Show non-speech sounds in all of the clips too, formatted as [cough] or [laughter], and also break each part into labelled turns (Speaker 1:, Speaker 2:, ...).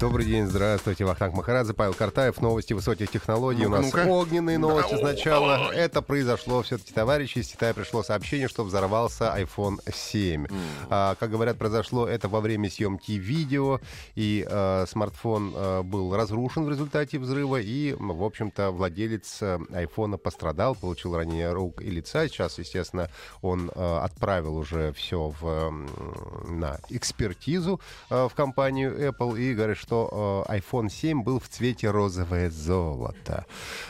Speaker 1: Добрый день, здравствуйте. Вахтанг Махарадзе, Павел Картаев. Новости высоких технологий.
Speaker 2: Ну-ка,
Speaker 1: У нас огненные новости сначала. Это произошло все-таки, товарищи. Из Китая пришло сообщение, что взорвался iPhone 7. А, как говорят, произошло это во время съемки видео. И э, смартфон э, был разрушен в результате взрыва. И, в общем-то, владелец э, айфона пострадал, получил ранение рук и лица. Сейчас, естественно, он э, отправил уже все в, на экспертизу э, в компанию Apple и говорит, что э, iPhone 7 был в цвете розовое золото.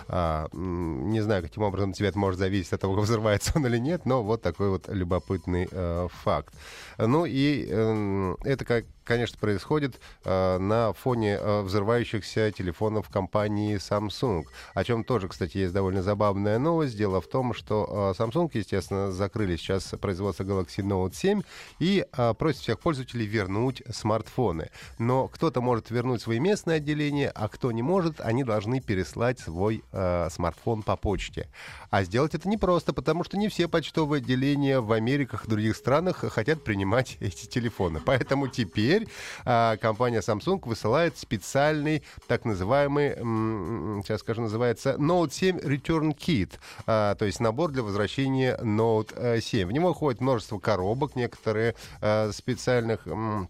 Speaker 1: М, не знаю, каким образом цвет может зависеть от того, [laughs] взрывается он или нет, но вот такой вот любопытный э, факт. Ну и э, это, как, конечно, происходит э, на фоне э, взрывающихся телефонов компании Samsung. О чем тоже, кстати, есть довольно забавная новость. Дело в том, что э, Samsung, естественно, закрыли сейчас производство Galaxy Note 7 и э, просят всех пользователей вернуть смартфоны. Но кто-то может вернуть свои местные отделения, а кто не может, они должны переслать свой э, смартфон по почте. А сделать это непросто, потому что не все почтовые отделения в Америках и других странах хотят принимать [laughs] эти телефоны. Поэтому теперь а, компания Samsung высылает специальный, так называемый, м, сейчас скажу, называется Note 7 Return Kit, а, то есть набор для возвращения Note э, 7. В него входит множество коробок, некоторые э, специальных... м,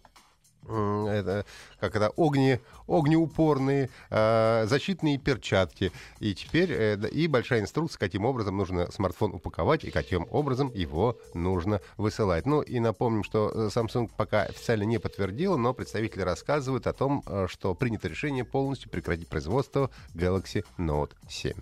Speaker 1: это, как это, огне, огнеупорные, э, защитные перчатки. И теперь э, и большая инструкция, каким образом нужно смартфон упаковать и каким образом его нужно высылать. Ну и напомним, что э, Samsung пока официально не подтвердила, но представители рассказывают о том, э, что принято решение полностью прекратить производство Galaxy Note 7.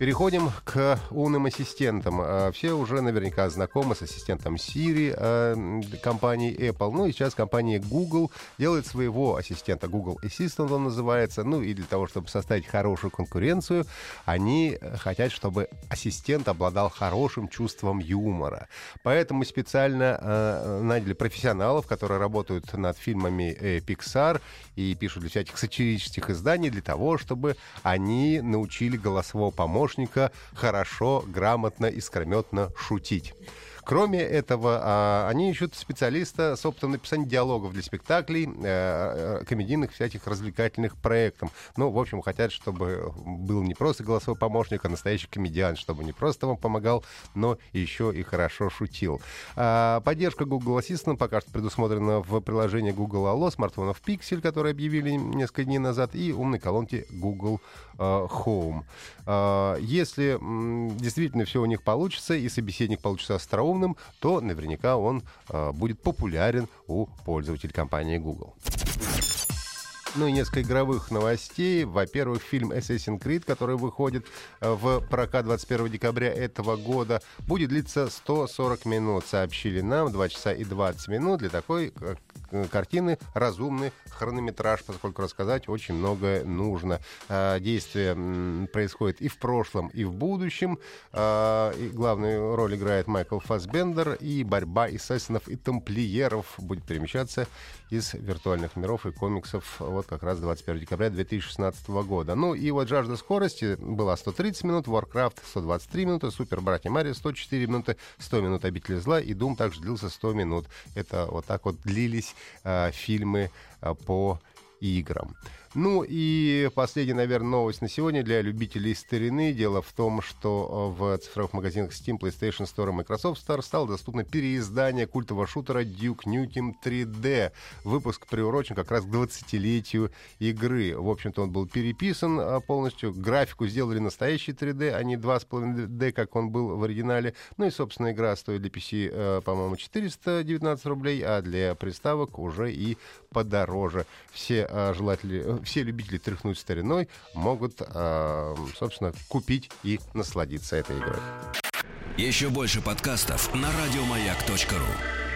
Speaker 1: Переходим к умным ассистентам. Э, Все уже наверняка знакомы с ассистентом Siri м, компании Apple. Ну и сейчас компания Google делает своего ассистента. Google Assistant он называется. Ну и для того, чтобы составить хорошую конкуренцию, они хотят, чтобы ассистент обладал хорошим чувством юмора. Поэтому специально э, наняли профессионалов, которые работают над фильмами э, Pixar и пишут для всяких сатирических изданий для того, чтобы они научили голосового помощника хорошо, грамотно и скрометно шутить. Кроме этого, а, они ищут специалиста с опытом написания диалогов для спектаклей, э, э, комедийных всяких развлекательных проектов. Ну, в общем, хотят, чтобы был не просто голосовой помощник, а настоящий комедиан, чтобы не просто вам помогал, но еще и хорошо шутил. А, Поддержка Google Assistant пока что предусмотрена в приложении Google Allo, смартфонов Pixel, которые объявили несколько дней назад, и умной колонки Google э, Home. А, Если действительно все у них получится, и собеседник получится остроумным, то наверняка он э, будет популярен у пользователей компании Google. Ну и несколько игровых новостей. Во-первых, фильм Assassin's Creed, который выходит э, в прокат 21 декабря этого года, будет длиться 140 минут, сообщили нам, 2 часа и 20 минут. Для такой э, к- картины разумный хронометраж, поскольку рассказать очень многое нужно. Э, Действие происходит и в прошлом, и в будущем. Э, И главную роль играет Майкл Фассбендер, и борьба ассасинов и тамплиеров будет перемещаться из виртуальных миров и комиксов вот как раз 21 декабря 2016 года. Ну и вот «Жажда скорости» была 130 минут, «Warcraft» 123 минуты, «Супер Братья Марио» 104 минуты, 100 минут «Обители зла» и «Дум» также длился 100 минут. Это вот так вот длились э, фильмы э, по играм. Ну и последняя, наверное, новость на сегодня для любителей старины. Дело в том, что э, в цифровых магазинах Steam, PlayStation Store и Microsoft Store стало доступно переиздание культового шутера Duke Nukem 3D. Выпуск приурочен как раз к 20-летию игры. В общем-то, он был переписан э, полностью. Графику сделали настоящий 3D, а не 2,5D, как он был в оригинале. Ну и, собственно, игра стоит для PC, э, по-моему, 419 рублей, а для приставок уже и подороже. Все желатели, все любители тряхнуть стариной могут, э, собственно, купить и насладиться этой игрой.
Speaker 3: Еще больше подкастов на радиомаяк.ру.